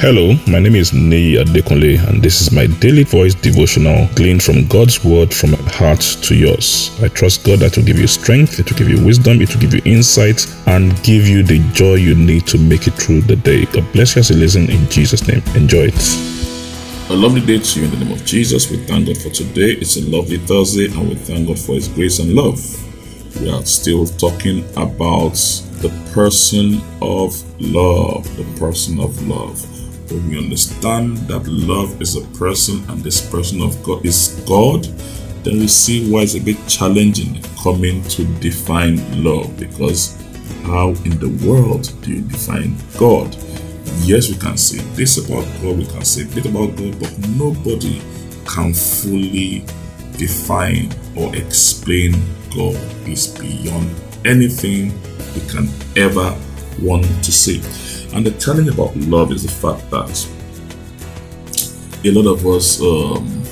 Hello, my name is Nei Adekunle, and this is my daily voice devotional gleaned from God's word from my heart to yours. I trust God that will give you strength, it will give you wisdom, it will give you insight, and give you the joy you need to make it through the day. God bless you as you listen in Jesus' name. Enjoy it. A lovely day to you in the name of Jesus. We thank God for today. It's a lovely Thursday, and we thank God for His grace and love. We are still talking about the person of love, the person of love when we understand that love is a person and this person of God is God, then we see why it's a bit challenging coming to define love because how in the world do you define God? Yes, we can say this about God, we can say a bit about God, but nobody can fully define or explain God. Is beyond anything we can ever want to say. And the telling about love is the fact that a lot of us um,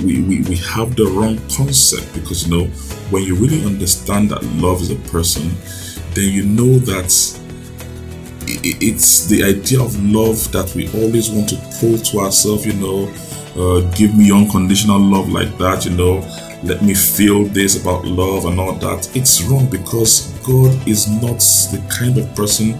we, we, we have the wrong concept because you know when you really understand that love is a person, then you know that it's the idea of love that we always want to pull to ourselves, you know, uh, give me unconditional love like that, you know, let me feel this about love and all that. It's wrong because God is not the kind of person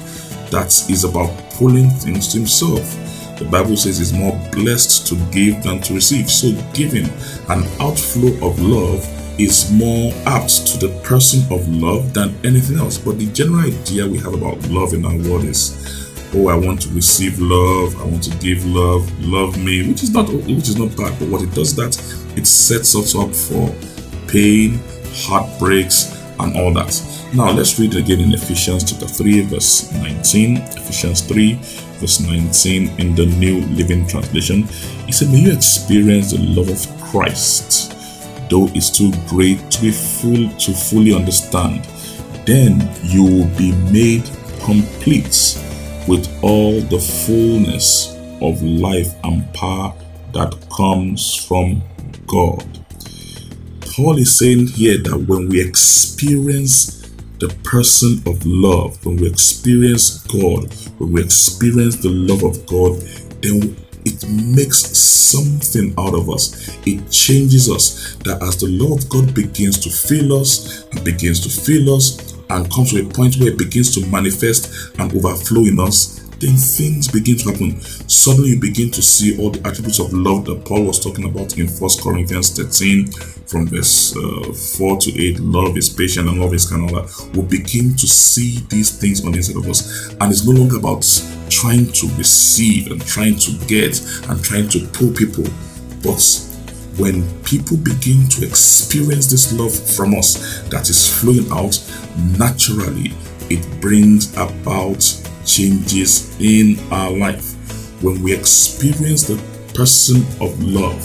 that is about pulling things to himself. The Bible says it's more blessed to give than to receive. So, giving an outflow of love is more apt to the person of love than anything else. But the general idea we have about love in our world is, oh, I want to receive love, I want to give love, love me, which is not which is not bad. But what it does that it sets us up for pain, heartbreaks, and all that. Now let's read again in Ephesians chapter 3, verse 19. Ephesians 3, verse 19 in the New Living Translation. He said, May you experience the love of Christ, though it's too great to be full to fully understand. Then you will be made complete with all the fullness of life and power that comes from God. Paul is saying here that when we experience the person of love, when we experience God, when we experience the love of God, then it makes something out of us. It changes us. That as the love of God begins to fill us and begins to fill us and comes to a point where it begins to manifest and overflow in us, then things begin to happen. Suddenly, you begin to see all the attributes of love that Paul was talking about in First Corinthians 13, from verse uh, 4 to 8. Love is patient and love is kind of that. We begin to see these things on the inside of us, and it's no longer about trying to receive and trying to get and trying to pull people, but when people begin to experience this love from us that is flowing out naturally, it brings about changes in our life. When we experience the person of love,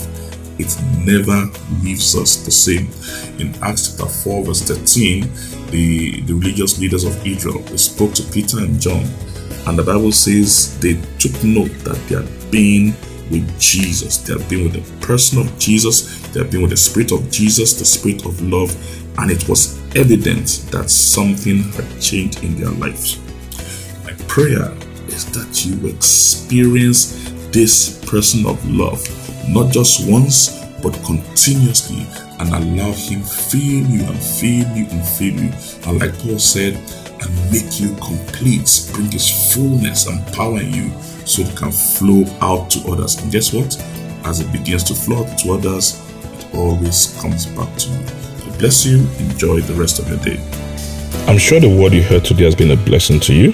it never leaves us the same. In Acts chapter 4, verse 13, the, the religious leaders of Israel they spoke to Peter and John, and the Bible says they took note that they had been with Jesus, they had been with the person of Jesus, they had been with the Spirit of Jesus, the Spirit of love, and it was evident that something had changed in their lives prayer is that you experience this person of love, not just once, but continuously, and allow Him feel you and feel you and feel you. And like Paul said, and make you complete, bring His fullness and power in you so it can flow out to others. And guess what? As it begins to flow out to others, it always comes back to you. God bless you. Enjoy the rest of your day. I'm sure the word you heard today has been a blessing to you.